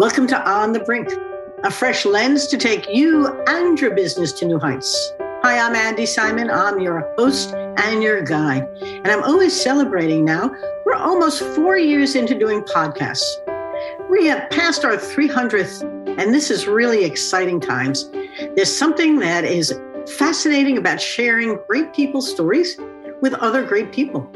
Welcome to On the Brink, a fresh lens to take you and your business to new heights. Hi, I'm Andy Simon. I'm your host and your guide. And I'm always celebrating now. We're almost four years into doing podcasts. We have passed our 300th, and this is really exciting times. There's something that is fascinating about sharing great people's stories with other great people.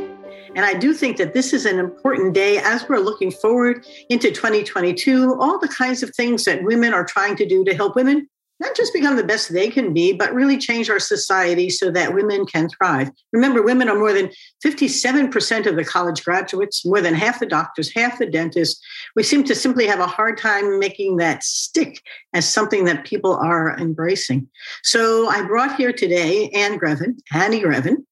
And I do think that this is an important day as we're looking forward into 2022, all the kinds of things that women are trying to do to help women not just become the best they can be, but really change our society so that women can thrive. Remember, women are more than 57% of the college graduates, more than half the doctors, half the dentists. We seem to simply have a hard time making that stick as something that people are embracing. So I brought here today Anne Grevin, Annie Grevin,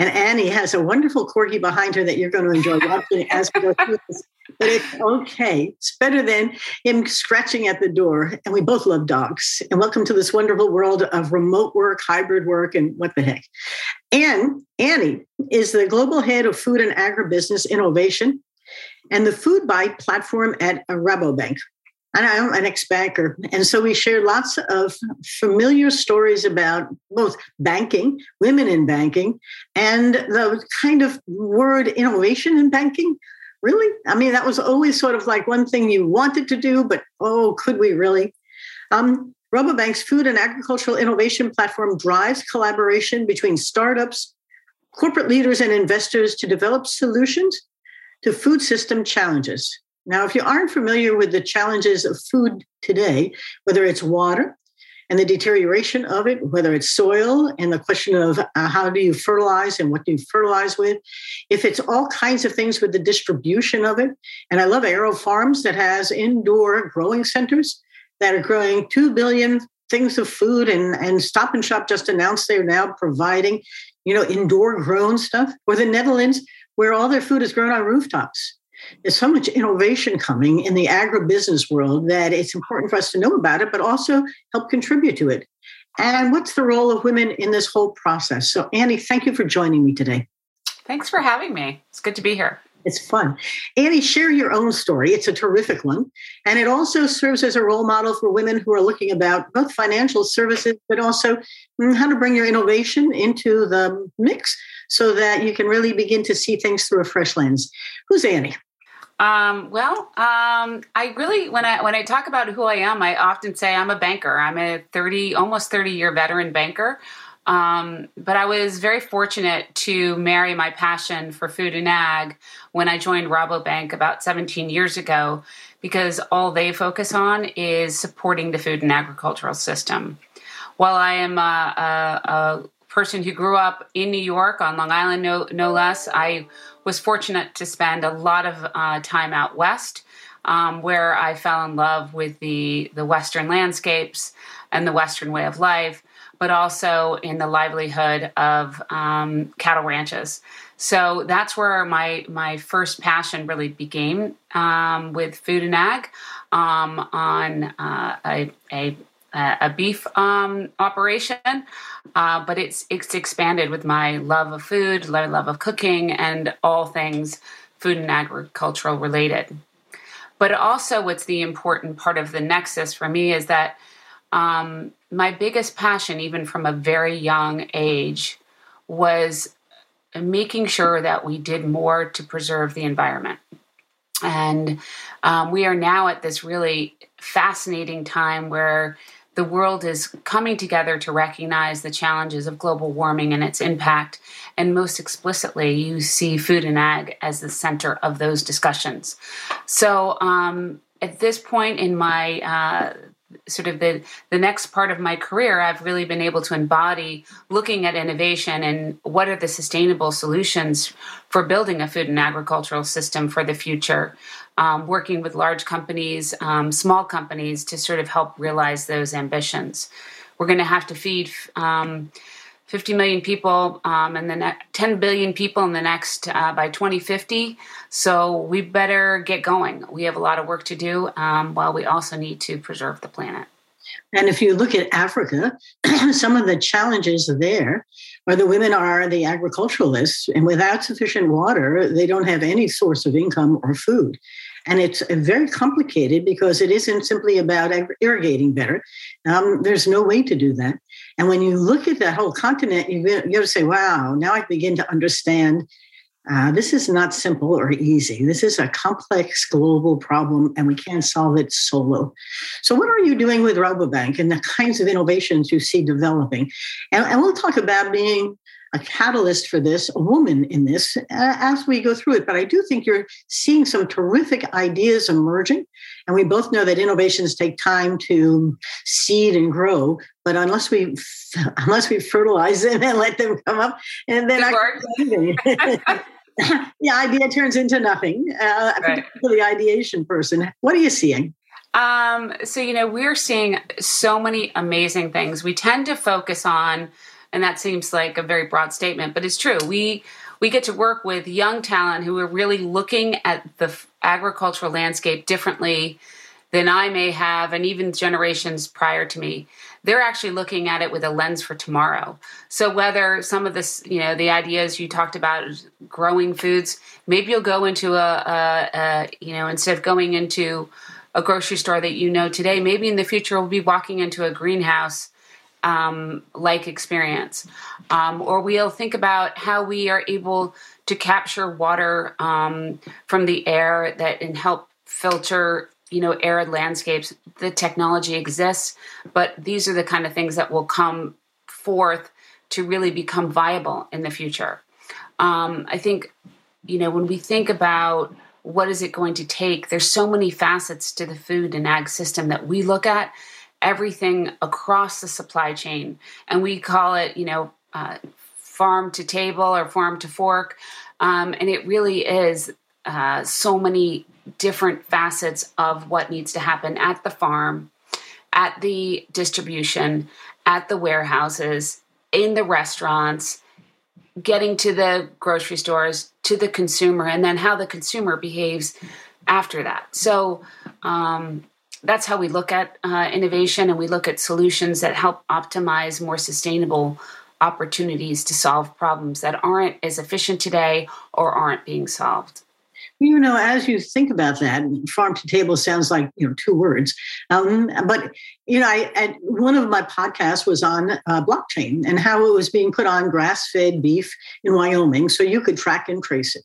and Annie has a wonderful corgi behind her that you're going to enjoy watching as we go through this. But it's okay. It's better than him scratching at the door. And we both love dogs. And welcome to this wonderful world of remote work, hybrid work, and what the heck. And Annie is the global head of food and agribusiness innovation and the FoodBytes platform at Rabobank and I'm an ex banker. And so we shared lots of familiar stories about both banking, women in banking, and the kind of word innovation in banking. Really? I mean, that was always sort of like one thing you wanted to do, but oh, could we really? Um, Rabobank's food and agricultural innovation platform drives collaboration between startups, corporate leaders, and investors to develop solutions to food system challenges. Now, if you aren't familiar with the challenges of food today, whether it's water and the deterioration of it, whether it's soil and the question of uh, how do you fertilize and what do you fertilize with, if it's all kinds of things with the distribution of it, and I love AeroFarms that has indoor growing centers that are growing 2 billion things of food and, and Stop and Shop just announced they're now providing, you know, indoor grown stuff, or the Netherlands where all their food is grown on rooftops there's so much innovation coming in the agribusiness world that it's important for us to know about it, but also help contribute to it. And what's the role of women in this whole process? So, Annie, thank you for joining me today. Thanks for having me. It's good to be here. It's fun. Annie, share your own story. It's a terrific one. And it also serves as a role model for women who are looking about both financial services, but also mm, how to bring your innovation into the mix so that you can really begin to see things through a fresh lens. Who's Annie? Um, well, um, I really when I when I talk about who I am, I often say I'm a banker. I'm a thirty, almost thirty year veteran banker. Um, but I was very fortunate to marry my passion for food and ag when I joined Rabobank about 17 years ago, because all they focus on is supporting the food and agricultural system. While I am a, a, a person who grew up in New York on Long Island, no, no less, I was fortunate to spend a lot of uh, time out west, um, where I fell in love with the the Western landscapes and the Western way of life, but also in the livelihood of um, cattle ranches. So that's where my my first passion really began um, with food and ag um, on uh, a, a a beef um, operation, uh, but it's it's expanded with my love of food, my love of cooking, and all things food and agricultural related. But also, what's the important part of the nexus for me is that um, my biggest passion, even from a very young age, was making sure that we did more to preserve the environment. And um, we are now at this really fascinating time where the world is coming together to recognize the challenges of global warming and its impact. And most explicitly, you see food and ag as the center of those discussions. So, um, at this point in my uh, sort of the the next part of my career i've really been able to embody looking at innovation and what are the sustainable solutions for building a food and agricultural system for the future um, working with large companies um, small companies to sort of help realize those ambitions. We're going to have to feed um, 50 million people um, and then 10 billion people in the next uh, by 2050 so we better get going. We have a lot of work to do um, while we also need to preserve the planet and if you look at africa some of the challenges there are the women are the agriculturalists and without sufficient water they don't have any source of income or food And it's very complicated because it isn't simply about irrigating better. Um, there's no way to do that. And when you look at that whole continent, you, you got to say, wow, now I begin to understand uh, this is not simple or easy. This is a complex global problem, and we can't solve it solo. So, what are you doing with Rabobank and the kinds of innovations you see developing? And, and we'll talk about being a catalyst for this, a woman in this, uh, as we go through it. But I do think you're seeing some terrific ideas emerging. And we both know that innovations take time to seed and grow. But unless we unless we fertilize them and let them come up, and then I, the idea turns into nothing. Uh, right. For the ideation person, what are you seeing? Um, so you know, we're seeing so many amazing things. We tend to focus on and that seems like a very broad statement, but it's true. We we get to work with young talent who are really looking at the agricultural landscape differently than I may have, and even generations prior to me. They're actually looking at it with a lens for tomorrow. So whether some of this, you know, the ideas you talked about, growing foods, maybe you'll go into a, a, a you know, instead of going into a grocery store that you know today, maybe in the future we'll be walking into a greenhouse um, like experience. Um, or we'll think about how we are able to capture water um, from the air that and help filter you know arid landscapes the technology exists but these are the kind of things that will come forth to really become viable in the future um, i think you know when we think about what is it going to take there's so many facets to the food and ag system that we look at everything across the supply chain. And we call it, you know, uh, farm to table or farm to fork. Um, and it really is uh, so many different facets of what needs to happen at the farm, at the distribution, at the warehouses, in the restaurants, getting to the grocery stores, to the consumer, and then how the consumer behaves after that. So, um, that's how we look at uh, innovation and we look at solutions that help optimize more sustainable opportunities to solve problems that aren't as efficient today or aren't being solved. You know as you think about that farm to table sounds like you know two words. Um, but you know I, I, one of my podcasts was on uh, blockchain and how it was being put on grass-fed beef in wyoming so you could track and trace it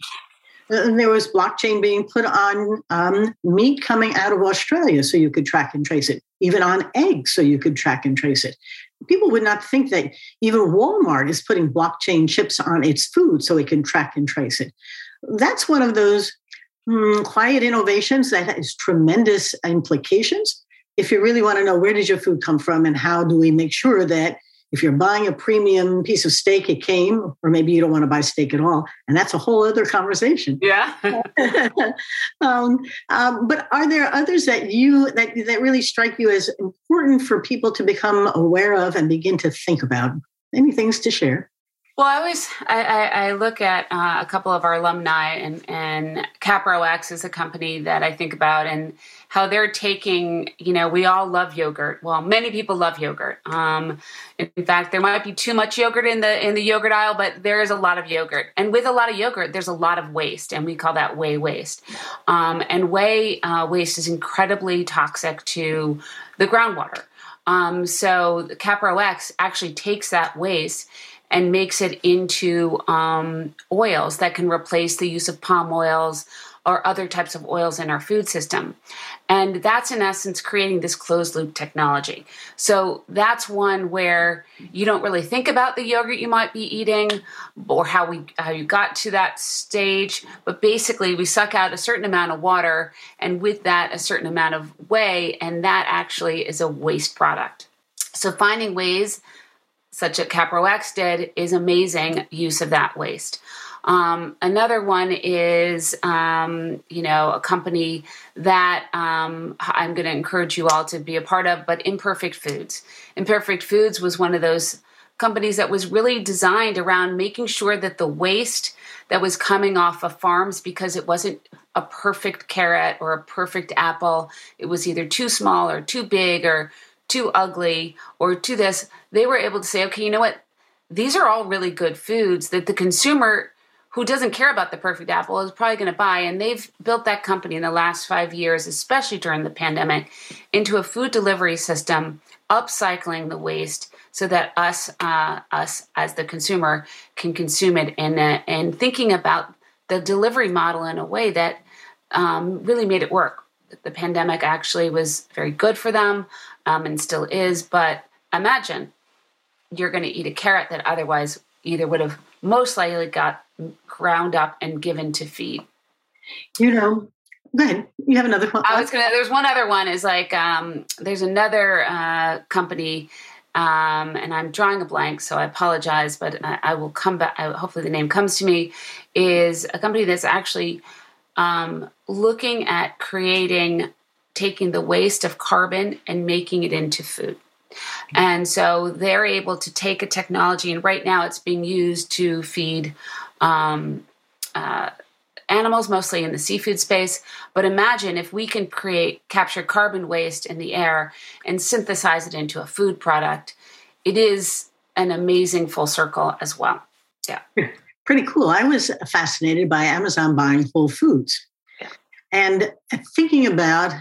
and there was blockchain being put on um, meat coming out of Australia so you could track and trace it, even on eggs so you could track and trace it. People would not think that even Walmart is putting blockchain chips on its food so it can track and trace it. That's one of those mm, quiet innovations that has tremendous implications. If you really want to know where did your food come from and how do we make sure that if you're buying a premium piece of steak, it came, or maybe you don't want to buy steak at all, and that's a whole other conversation. Yeah. um, um, but are there others that you that that really strike you as important for people to become aware of and begin to think about? Any things to share? Well, I always I, I, I look at uh, a couple of our alumni, and and CaproX is a company that I think about, and how they're taking. You know, we all love yogurt. Well, many people love yogurt. Um, in fact, there might be too much yogurt in the in the yogurt aisle, but there is a lot of yogurt, and with a lot of yogurt, there's a lot of waste, and we call that whey waste. Um, and whey uh, waste is incredibly toxic to the groundwater. Um, so CaproX actually takes that waste and makes it into um, oils that can replace the use of palm oils or other types of oils in our food system. And that's in essence creating this closed loop technology. So that's one where you don't really think about the yogurt you might be eating or how we how you got to that stage, but basically we suck out a certain amount of water and with that a certain amount of whey and that actually is a waste product. So finding ways such as CaproX did, is amazing use of that waste. Um, another one is, um, you know, a company that um, I'm going to encourage you all to be a part of, but Imperfect Foods. Imperfect Foods was one of those companies that was really designed around making sure that the waste that was coming off of farms, because it wasn't a perfect carrot or a perfect apple, it was either too small or too big or too ugly or to this, they were able to say, okay, you know what? These are all really good foods that the consumer who doesn't care about the perfect apple is probably going to buy. And they've built that company in the last five years, especially during the pandemic, into a food delivery system, upcycling the waste so that us, uh, us as the consumer, can consume it, and uh, and thinking about the delivery model in a way that um, really made it work. The pandemic actually was very good for them, um, and still is. But imagine you're going to eat a carrot that otherwise either would have most likely got ground up and given to feed. You know, go ahead. You have another one. I was gonna. There's one other one. Is like um, there's another uh, company, um, and I'm drawing a blank, so I apologize, but I, I will come back. I, hopefully, the name comes to me. Is a company that's actually um, looking at creating, taking the waste of carbon and making it into food. And so they're able to take a technology, and right now it's being used to feed um, uh, animals, mostly in the seafood space. But imagine if we can create, capture carbon waste in the air and synthesize it into a food product. It is an amazing full circle as well. Yeah. Pretty cool. I was fascinated by Amazon buying Whole Foods. Yeah. And thinking about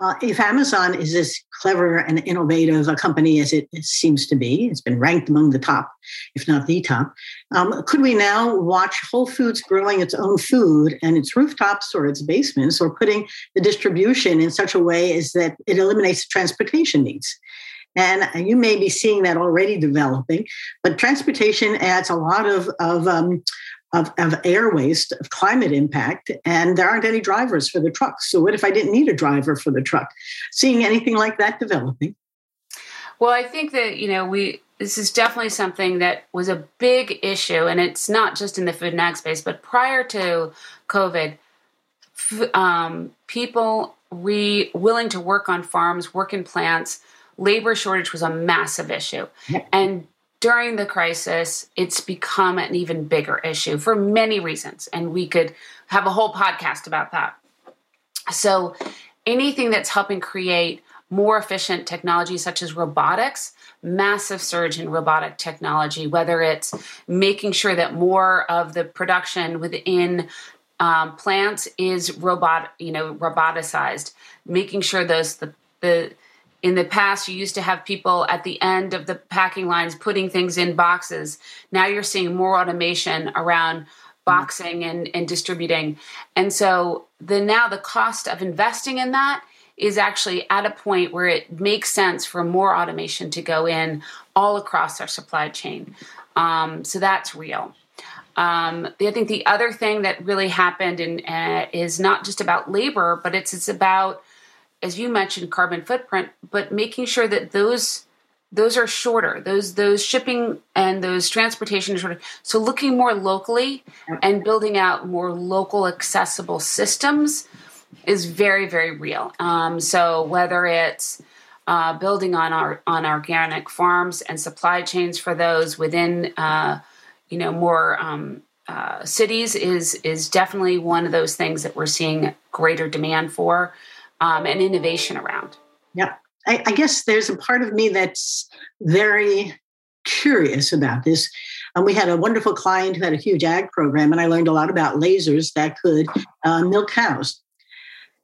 uh, if Amazon is as clever and innovative a company as it seems to be, it's been ranked among the top, if not the top. Um, could we now watch Whole Foods growing its own food and its rooftops or its basements, or putting the distribution in such a way as that it eliminates transportation needs? And you may be seeing that already developing, but transportation adds a lot of, of um, of, of air waste, of climate impact, and there aren't any drivers for the trucks. So, what if I didn't need a driver for the truck? Seeing anything like that developing? Well, I think that, you know, we, this is definitely something that was a big issue, and it's not just in the food and ag space, but prior to COVID, um, people re willing to work on farms, work in plants, labor shortage was a massive issue. And during the crisis, it's become an even bigger issue for many reasons. And we could have a whole podcast about that. So, anything that's helping create more efficient technology, such as robotics, massive surge in robotic technology, whether it's making sure that more of the production within um, plants is robot, you know, roboticized, making sure those the the in the past you used to have people at the end of the packing lines putting things in boxes. Now you're seeing more automation around boxing and, and distributing. And so the now the cost of investing in that is actually at a point where it makes sense for more automation to go in all across our supply chain. Um, so that's real. Um, I think the other thing that really happened and uh, is not just about labor, but it's it's about as you mentioned, carbon footprint, but making sure that those those are shorter. Those those shipping and those transportation is shorter. So looking more locally and building out more local accessible systems is very very real. Um, so whether it's uh, building on our on organic farms and supply chains for those within uh, you know more um, uh, cities is is definitely one of those things that we're seeing greater demand for um, and innovation around. Yeah. I, I, guess there's a part of me that's very curious about this. And we had a wonderful client who had a huge ag program, and I learned a lot about lasers that could uh, milk cows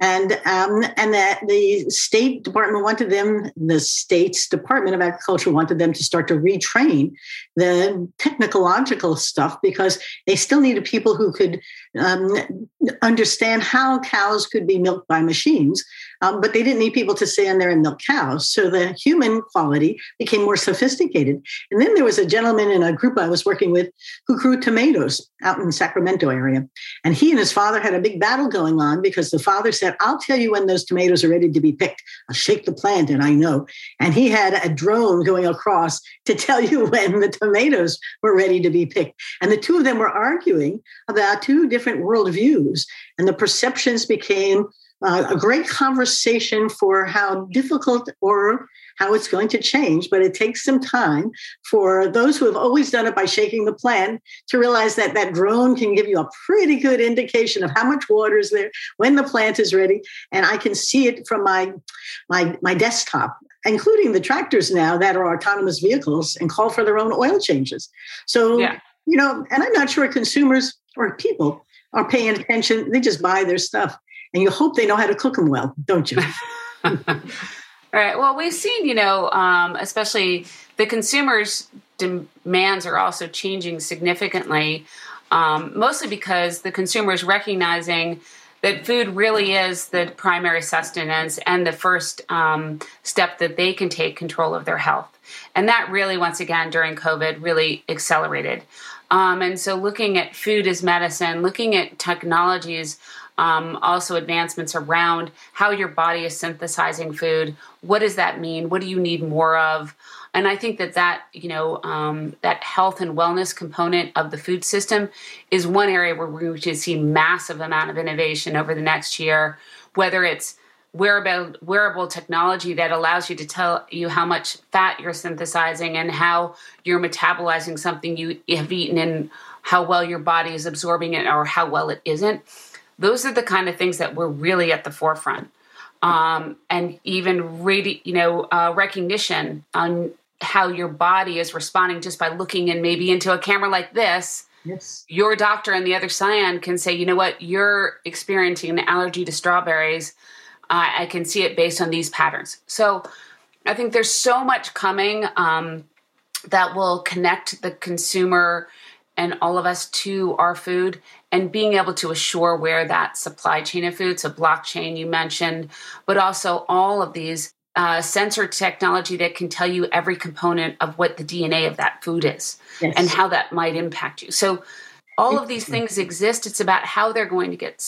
and um, and that the State Department wanted them, the state's Department of Agriculture wanted them to start to retrain the technological stuff because they still needed people who could um, understand how cows could be milked by machines, um, but they didn't need people to stand there and milk cows. So the human quality became more sophisticated. And then there was a gentleman in a group I was working with who grew tomatoes out in the Sacramento area, and he and his father had a big battle going on because the father said said, I'll tell you when those tomatoes are ready to be picked. I'll shake the plant and I know. And he had a drone going across to tell you when the tomatoes were ready to be picked. And the two of them were arguing about two different worldviews. And the perceptions became uh, a great conversation for how difficult or how it's going to change, but it takes some time for those who have always done it by shaking the plant to realize that that drone can give you a pretty good indication of how much water is there when the plant is ready. And I can see it from my my my desktop including the tractors now that are autonomous vehicles and call for their own oil changes. So yeah. you know, and I'm not sure consumers or people are paying attention. They just buy their stuff, and you hope they know how to cook them well, don't you? All right. Well, we've seen, you know, um, especially the consumers' demands are also changing significantly, um, mostly because the consumer is recognizing that food really is the primary sustenance and the first um, step that they can take control of their health. And that really, once again, during COVID, really accelerated. Um, and so, looking at food as medicine, looking at technologies, um, also advancements around how your body is synthesizing food. What does that mean? What do you need more of? And I think that that you know um, that health and wellness component of the food system is one area where we're going to see massive amount of innovation over the next year. Whether it's wearable wearable technology that allows you to tell you how much fat you're synthesizing and how you're metabolizing something you have eaten and how well your body is absorbing it or how well it isn't. Those are the kind of things that we're really at the forefront. Um, and even radi- you know uh, recognition on how your body is responding just by looking in maybe into a camera like this. Yes. Your doctor on the other side can say, you know what, you're experiencing an allergy to strawberries uh, I can see it based on these patterns. So I think there's so much coming um, that will connect the consumer and all of us to our food and being able to assure where that supply chain of food, so blockchain you mentioned, but also all of these uh, sensor technology that can tell you every component of what the DNA of that food is yes. and how that might impact you. So all of these things exist. It's about how they're going to get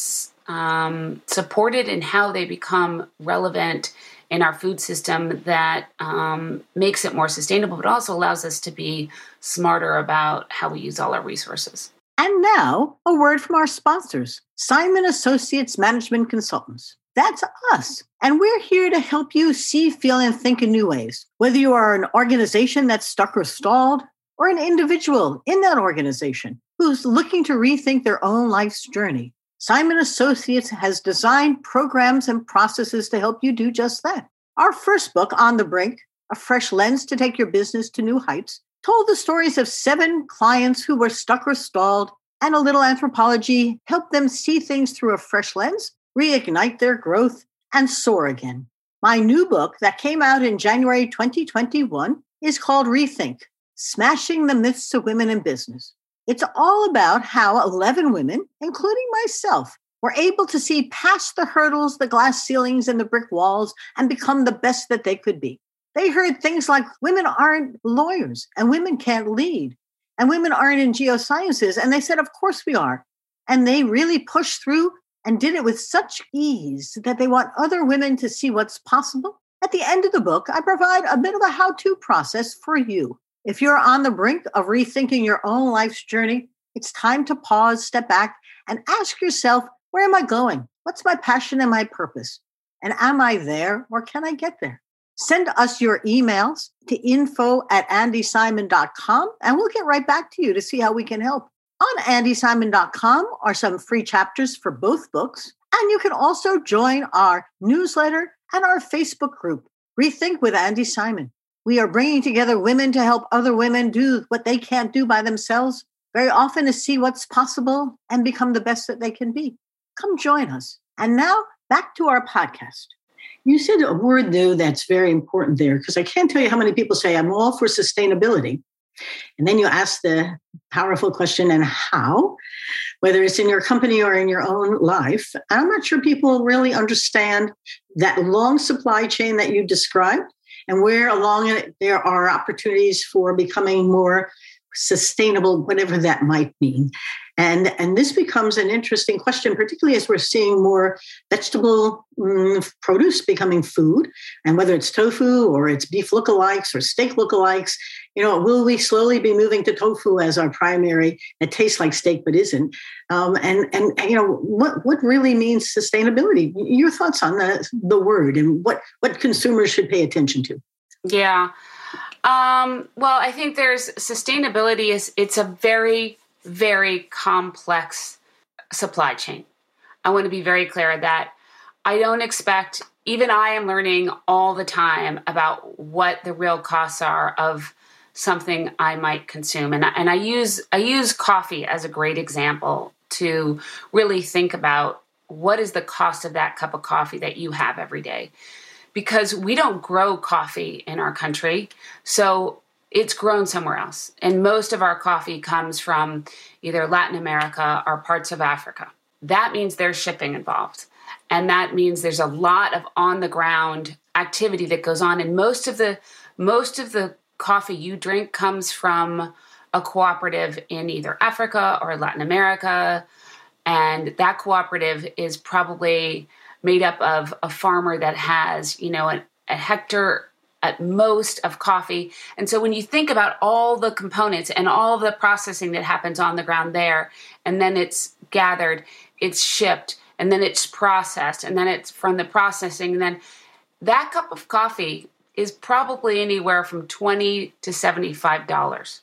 um, supported and how they become relevant in our food system that um, makes it more sustainable, but also allows us to be smarter about how we use all our resources. And now, a word from our sponsors, Simon Associates Management Consultants. That's us. And we're here to help you see, feel, and think in new ways. Whether you are an organization that's stuck or stalled, or an individual in that organization who's looking to rethink their own life's journey, Simon Associates has designed programs and processes to help you do just that. Our first book, On the Brink, A Fresh Lens to Take Your Business to New Heights, told the stories of seven clients who were stuck or stalled, and a little anthropology helped them see things through a fresh lens, reignite their growth, and soar again. My new book that came out in January 2021 is called Rethink Smashing the Myths of Women in Business. It's all about how 11 women, including myself, were able to see past the hurdles, the glass ceilings, and the brick walls and become the best that they could be. They heard things like women aren't lawyers and women can't lead and women aren't in geosciences. And they said, Of course we are. And they really pushed through and did it with such ease that they want other women to see what's possible. At the end of the book, I provide a bit of a how to process for you if you're on the brink of rethinking your own life's journey, it's time to pause, step back, and ask yourself, where am I going? What's my passion and my purpose? And am I there or can I get there? Send us your emails to info at andysimon.com and we'll get right back to you to see how we can help. On andysimon.com are some free chapters for both books. And you can also join our newsletter and our Facebook group, Rethink with Andy Simon. We are bringing together women to help other women do what they can't do by themselves, very often to see what's possible and become the best that they can be. Come join us. And now back to our podcast. You said a word, though, that's very important there, because I can't tell you how many people say, I'm all for sustainability. And then you ask the powerful question, and how? Whether it's in your company or in your own life. I'm not sure people really understand that long supply chain that you described and where along it there are opportunities for becoming more sustainable, whatever that might mean. And, and this becomes an interesting question, particularly as we're seeing more vegetable mm, produce becoming food, and whether it's tofu or it's beef lookalikes or steak lookalikes, you know, will we slowly be moving to tofu as our primary? It tastes like steak but isn't. Um, and, and and you know what what really means sustainability? Your thoughts on the the word and what what consumers should pay attention to? Yeah. Um, well, I think there's sustainability is it's a very very complex supply chain. I want to be very clear that I don't expect even I am learning all the time about what the real costs are of something I might consume. And, and I use I use coffee as a great example to really think about what is the cost of that cup of coffee that you have every day. Because we don't grow coffee in our country. So it's grown somewhere else. And most of our coffee comes from either Latin America or parts of Africa. That means there's shipping involved. And that means there's a lot of on the ground activity that goes on. And most of the most of the coffee you drink comes from a cooperative in either Africa or Latin America. And that cooperative is probably made up of a farmer that has, you know, a, a hectare at most of coffee. And so when you think about all the components and all of the processing that happens on the ground there, and then it's gathered, it's shipped, and then it's processed, and then it's from the processing, and then that cup of coffee is probably anywhere from 20 to $75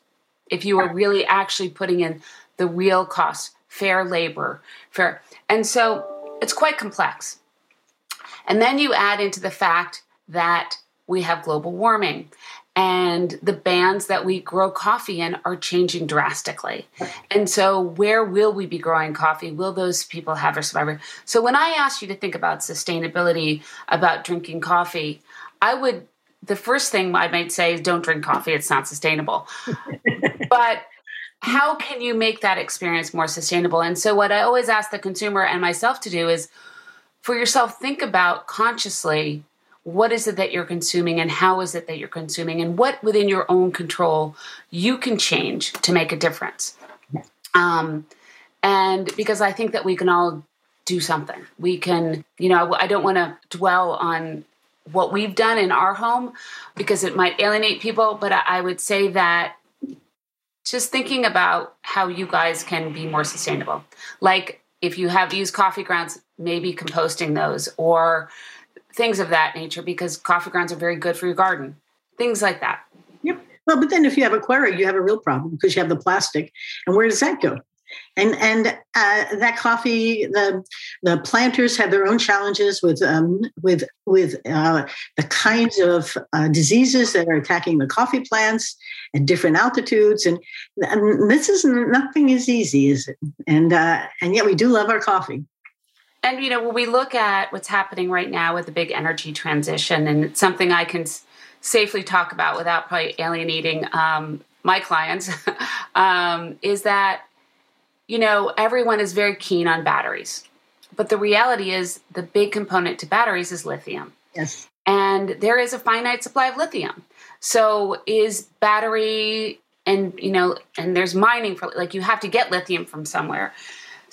if you are really actually putting in the real cost, fair labor, fair. And so it's quite complex. And then you add into the fact that we have global warming and the bands that we grow coffee in are changing drastically. And so, where will we be growing coffee? Will those people have a survivor? So, when I ask you to think about sustainability, about drinking coffee, I would, the first thing I might say is don't drink coffee, it's not sustainable. but how can you make that experience more sustainable? And so, what I always ask the consumer and myself to do is for yourself, think about consciously what is it that you're consuming and how is it that you're consuming and what within your own control you can change to make a difference. Um, and because i think that we can all do something. We can you know i, don't want to dwell on what we've done in our home because it might alienate people but I would say that just thinking about how you guys can be more sustainable. Like if you have used coffee grounds maybe composting those or things of that nature because coffee grounds are very good for your garden, things like that. Yep. Well, but then if you have a Keurig, you have a real problem because you have the plastic. And where does that go? And and uh, that coffee, the the planters have their own challenges with um, with with uh, the kinds of uh, diseases that are attacking the coffee plants at different altitudes, and, and this is nothing is easy, is it? And uh, and yet we do love our coffee. And you know, when we look at what's happening right now with the big energy transition, and it's something I can safely talk about without probably alienating um, my clients, um, is that you know everyone is very keen on batteries, but the reality is the big component to batteries is lithium. Yes, and there is a finite supply of lithium. So is battery and you know and there's mining for like you have to get lithium from somewhere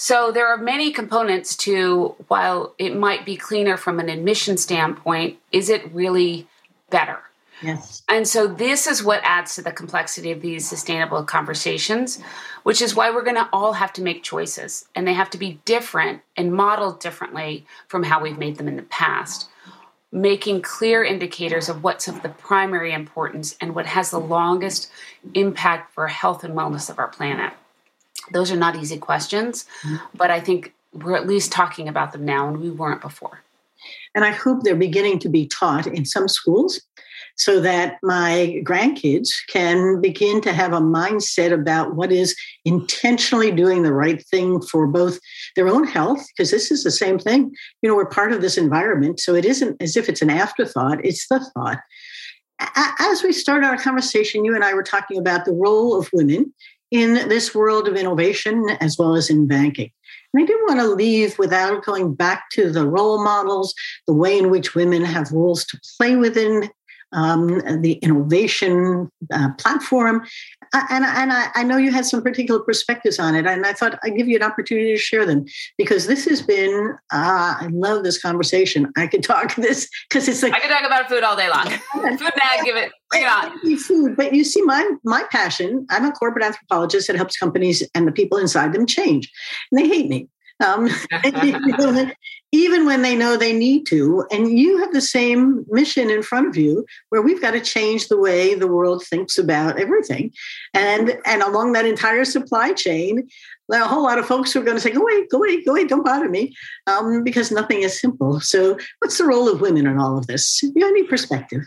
so there are many components to while it might be cleaner from an emission standpoint, is it really better? Yes. And so this is what adds to the complexity of these sustainable conversations, which is why we're going to all have to make choices and they have to be different and modeled differently from how we've made them in the past. Making clear indicators of what's of the primary importance and what has the longest impact for health and wellness of our planet. Those are not easy questions, mm-hmm. but I think we're at least talking about them now and we weren't before. And I hope they're beginning to be taught in some schools so that my grandkids can begin to have a mindset about what is intentionally doing the right thing for both their own health, because this is the same thing. You know, we're part of this environment. So it isn't as if it's an afterthought, it's the thought. As we start our conversation, you and I were talking about the role of women in this world of innovation as well as in banking. And I didn't want to leave without going back to the role models, the way in which women have roles to play within um, the innovation uh, platform. And, and I, I, know you had some particular perspectives on it, and I thought I'd give you an opportunity to share them because this has been, uh, I love this conversation. I could talk this because it's like. I could talk about food all day long. food nag, give it, bring it on. Food, but you see, my, my passion, I'm a corporate anthropologist that helps companies and the people inside them change. And they hate me. Um, even when they know they need to. And you have the same mission in front of you where we've got to change the way the world thinks about everything. And, and along that entire supply chain, a whole lot of folks are going to say, go away, go away, go away, don't bother me, um, because nothing is simple. So, what's the role of women in all of this? You have any perspective?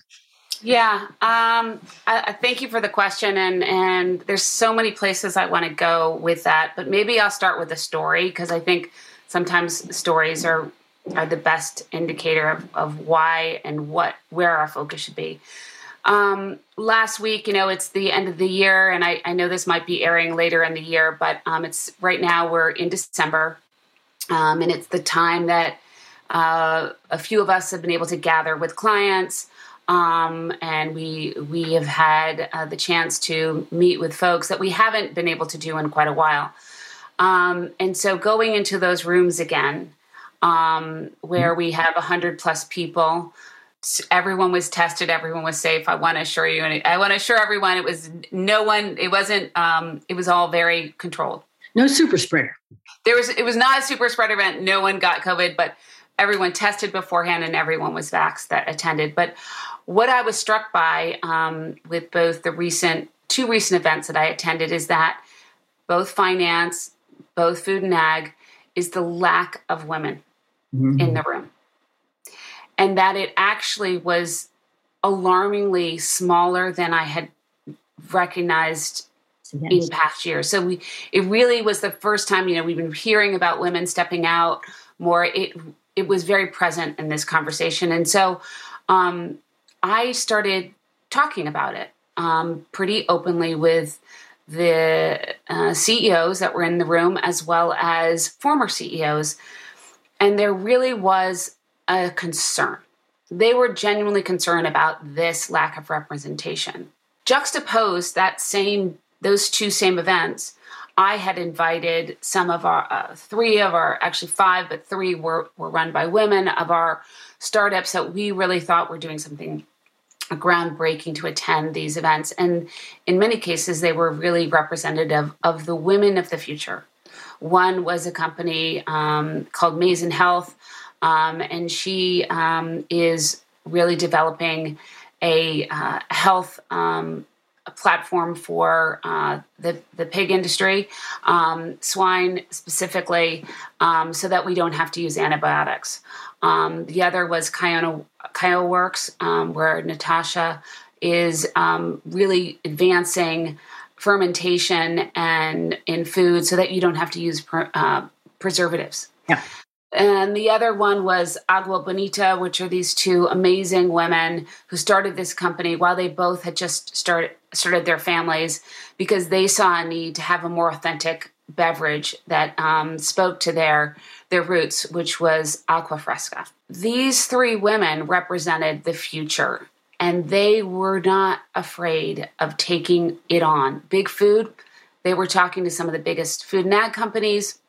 Yeah, um, I, I, thank you for the question, and and there's so many places I want to go with that, but maybe I'll start with a story because I think sometimes stories are are the best indicator of, of why and what where our focus should be. Um, last week, you know, it's the end of the year, and I, I know this might be airing later in the year, but um, it's right now we're in December, um, and it's the time that uh, a few of us have been able to gather with clients. Um, and we we have had uh, the chance to meet with folks that we haven't been able to do in quite a while. Um, and so going into those rooms again, um, where we have a hundred plus people, everyone was tested, everyone was safe. I want to assure you, and I want to assure everyone, it was no one. It wasn't. Um, it was all very controlled. No super spreader. There was. It was not a super spreader event. No one got COVID, but everyone tested beforehand and everyone was vaxxed that attended. But what I was struck by um, with both the recent two recent events that I attended is that both finance, both food and ag, is the lack of women mm-hmm. in the room, and that it actually was alarmingly smaller than I had recognized in past years. So we, it really was the first time. You know, we've been hearing about women stepping out more. It it was very present in this conversation, and so um, I started talking about it um, pretty openly with the uh, CEOs that were in the room as well as former CEOs. And there really was a concern. They were genuinely concerned about this lack of representation. Juxtapose that same, those two same events, I had invited some of our, uh, three of our, actually five, but three were, were run by women of our startups that we really thought were doing something groundbreaking to attend these events. And in many cases, they were really representative of the women of the future. One was a company um, called Mazen Health, um, and she um, is really developing a uh, health um, a platform for uh, the, the pig industry, um, swine specifically, um, so that we don't have to use antibiotics. Um, the other was Kiona, Kio Works, um, where Natasha is um, really advancing fermentation and in food so that you don't have to use per, uh, preservatives. Yeah. And the other one was Agua Bonita, which are these two amazing women who started this company while they both had just started started their families because they saw a need to have a more authentic beverage that um, spoke to their their roots, which was aqua fresca. These three women represented the future, and they were not afraid of taking it on. Big food, they were talking to some of the biggest food and ag companies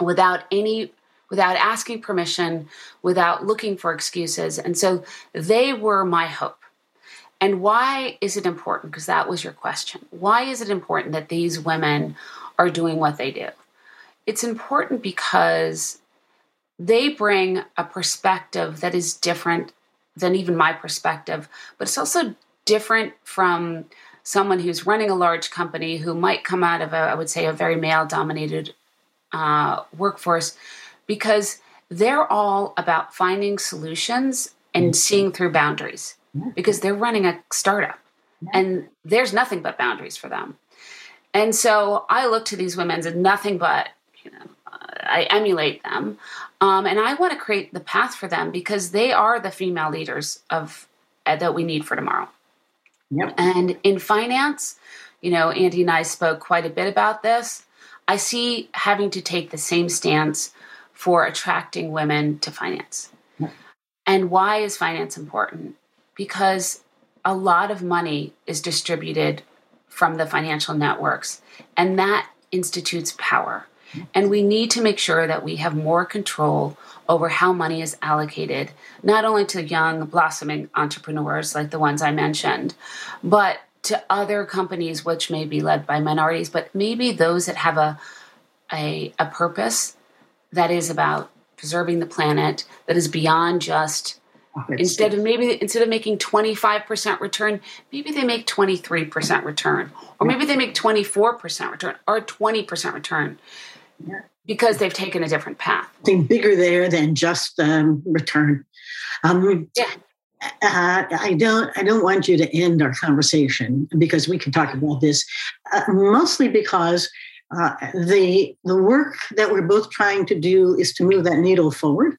without any without asking permission, without looking for excuses. And so they were my hope. And why is it important? Because that was your question. Why is it important that these women are doing what they do? It's important because they bring a perspective that is different than even my perspective, but it's also different from someone who's running a large company who might come out of a, I would say, a very male dominated uh, workforce because they're all about finding solutions and mm-hmm. seeing through boundaries because they're running a startup and there's nothing but boundaries for them. And so I look to these women as nothing but, you know, I emulate them. Um, and I want to create the path for them because they are the female leaders of uh, that we need for tomorrow. Yep. And in finance, you know, Andy and I spoke quite a bit about this. I see having to take the same stance for attracting women to finance. Yep. And why is finance important? Because a lot of money is distributed from the financial networks, and that institutes power. And we need to make sure that we have more control over how money is allocated, not only to young, blossoming entrepreneurs like the ones I mentioned, but to other companies which may be led by minorities, but maybe those that have a, a, a purpose that is about preserving the planet, that is beyond just instead of maybe instead of making 25% return maybe they make 23% return or maybe they make 24% return or 20% return because they've taken a different path. Something bigger there than just um, return. Um, yeah. uh, I don't. I don't want you to end our conversation because we can talk about this, uh, mostly because uh, the the work that we're both trying to do is to move that needle forward,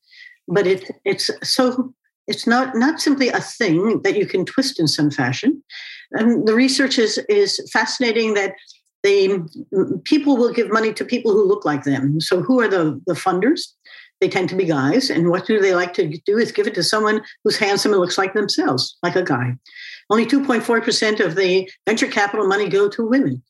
but it it's so it's not not simply a thing that you can twist in some fashion. And the research is is fascinating that the mm, people will give money to people who look like them. So who are the the funders? they tend to be guys. And what do they like to do is give it to someone who's handsome and looks like themselves, like a guy. Only 2.4% of the venture capital money go to women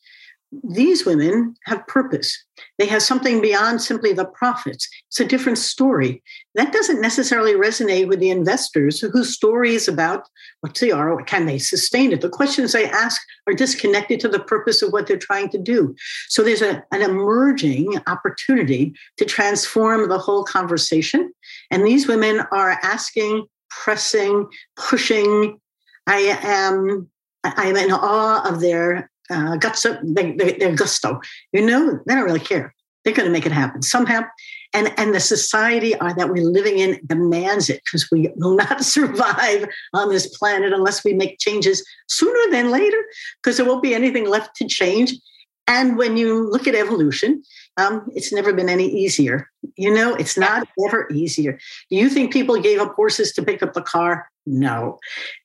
these women have purpose. They have something beyond simply the profits. It's a different story. That doesn't necessarily resonate with the investors whose story is about what's the ROI, can they sustain it? The questions they ask are disconnected to the purpose of what they're trying to do. So there's a, an emerging opportunity to transform the whole conversation. And these women are asking, pressing, pushing. I am I'm in awe of their uh, guts, they, they, their gusto. You know, they don't really care. They're going to make it happen somehow. And, and the society that we're living in demands it because we will not survive on this planet unless we make changes sooner than later because there won't be anything left to change. And when you look at evolution, um, it's never been any easier. You know, it's not ever easier. Do you think people gave up horses to pick up the car? No.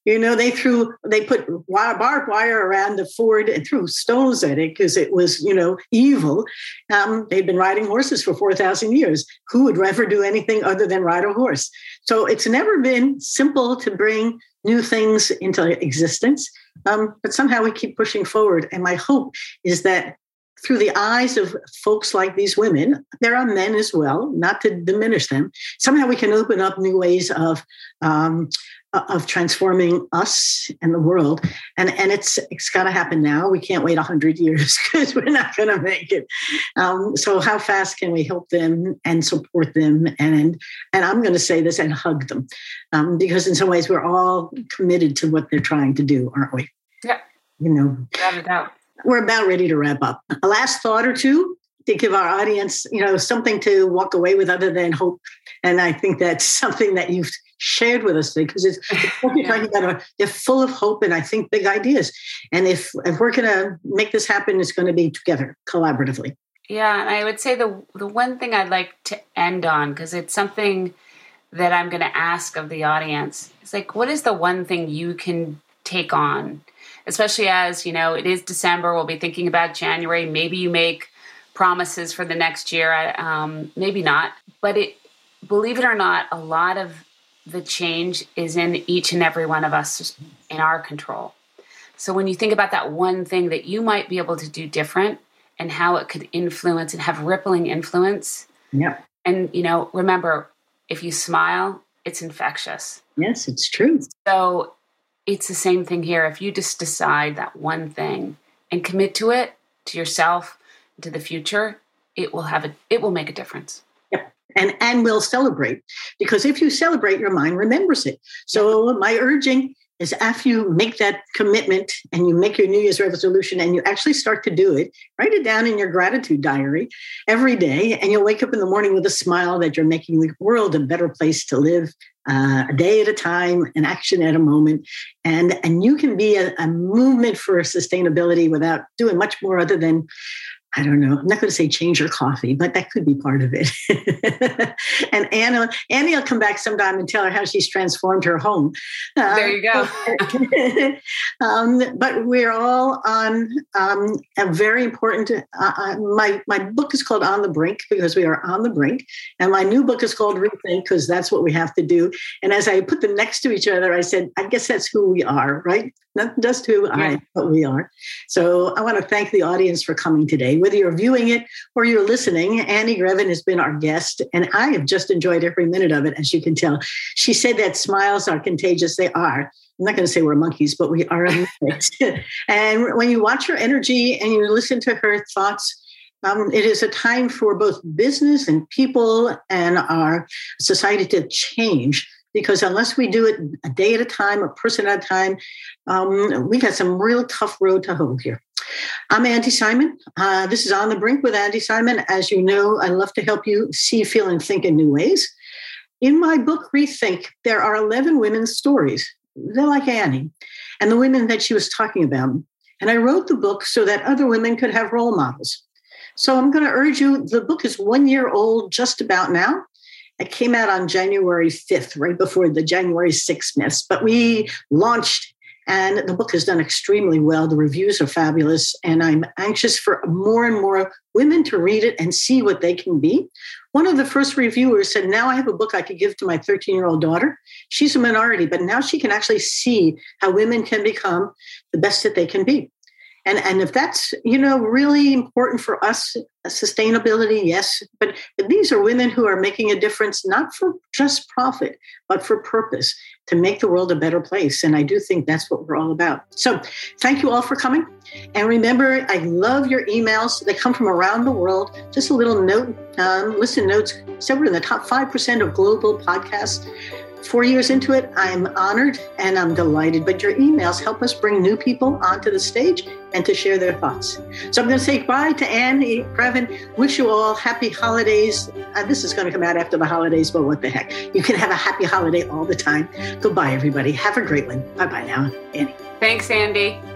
You know, they threw, they put wire, barbed wire around the Ford and threw stones at it because it was, you know, evil. Um, they'd been riding horses for 4,000 years. Who would ever do anything other than ride a horse? So it's never been simple to bring new things into existence. Um, but somehow we keep pushing forward. And my hope is that through the eyes of folks like these women, there are men as well, not to diminish them. Somehow we can open up new ways of um, of transforming us and the world, and and it's it's got to happen now. We can't wait hundred years because we're not going to make it. Um, so how fast can we help them and support them and and I'm going to say this and hug them um, because in some ways we're all committed to what they're trying to do, aren't we? Yeah. You know. Without a doubt we're about ready to wrap up. A last thought or two to give our audience, you know, something to walk away with other than hope. And I think that's something that you've shared with us because it's, you're talking about. They're full of hope and I think big ideas. And if if we're going to make this happen, it's going to be together, collaboratively. Yeah, and I would say the the one thing I'd like to end on because it's something that I'm going to ask of the audience. It's like, what is the one thing you can take on especially as you know it is December. We'll be thinking about January. Maybe you make promises for the next year. Um, maybe not, but it. Believe it or not, a lot of the change is in each and every one of us in our control. So when you think about that one thing that you might be able to do different and how it could influence and have rippling influence. Yeah. And you know, remember, if you smile, it's infectious. Yes, it's true. So it's the same thing here. If you just decide that one thing and commit to it, to yourself, to the future, it will have a it will make a difference. Yep. And and we'll celebrate because if you celebrate, your mind remembers it. So my urging is after you make that commitment and you make your New Year's resolution and you actually start to do it, write it down in your gratitude diary every day. And you'll wake up in the morning with a smile that you're making the world a better place to live uh, a day at a time, an action at a moment, and and you can be a, a movement for sustainability without doing much more other than I don't know. I'm not going to say change your coffee, but that could be part of it. and Anna, Annie will come back sometime and tell her how she's transformed her home. Uh, there you go. um, but we're all on um, a very important. Uh, uh, my my book is called On the Brink because we are on the brink, and my new book is called Rethink because that's what we have to do. And as I put them next to each other, I said, I guess that's who we are, right? not just who yeah. I, but we are. So I want to thank the audience for coming today. Whether you're viewing it or you're listening, Annie Grevin has been our guest, and I have just enjoyed every minute of it, as you can tell. She said that smiles are contagious. They are. I'm not going to say we're monkeys, but we are. and when you watch her energy and you listen to her thoughts, um, it is a time for both business and people and our society to change because unless we do it a day at a time, a person at a time, um, we've got some real tough road to hoe here. I'm Andi Simon. Uh, this is On the Brink with Andi Simon. As you know, I love to help you see, feel, and think in new ways. in my book, Rethink, there are 11 women's stories. They're like Annie and the women that she was talking about. And I wrote the book so that other women could have role models. So I'm going to urge you the book is one year old just about now. It came out on January 5th, right before the January 6th myths, but we launched and the book has done extremely well. The reviews are fabulous. And I'm anxious for more and more women to read it and see what they can be. One of the first reviewers said, Now I have a book I could give to my 13 year old daughter. She's a minority, but now she can actually see how women can become the best that they can be. And, and if that's you know really important for us sustainability yes but, these are women who are making a difference not for just profit but for purpose to make the world a better place. And i do think that's what we're all about. So thank you all for coming. And remember i love your emails. They come from around the world. Just a little note um, Listen Notes. Said we're in the top 5% of global podcasts Four years into it, I'm honored and I'm delighted. But your emails help us bring new people onto the stage and to share their thoughts. So I'm going to say bye to Annie Previn. Wish you all happy holidays. Uh, this is going to come out after the holidays, but what the heck? You can have a happy holiday all the time. Goodbye, everybody. Have a great one. Bye bye now, Annie. Thanks, Andi.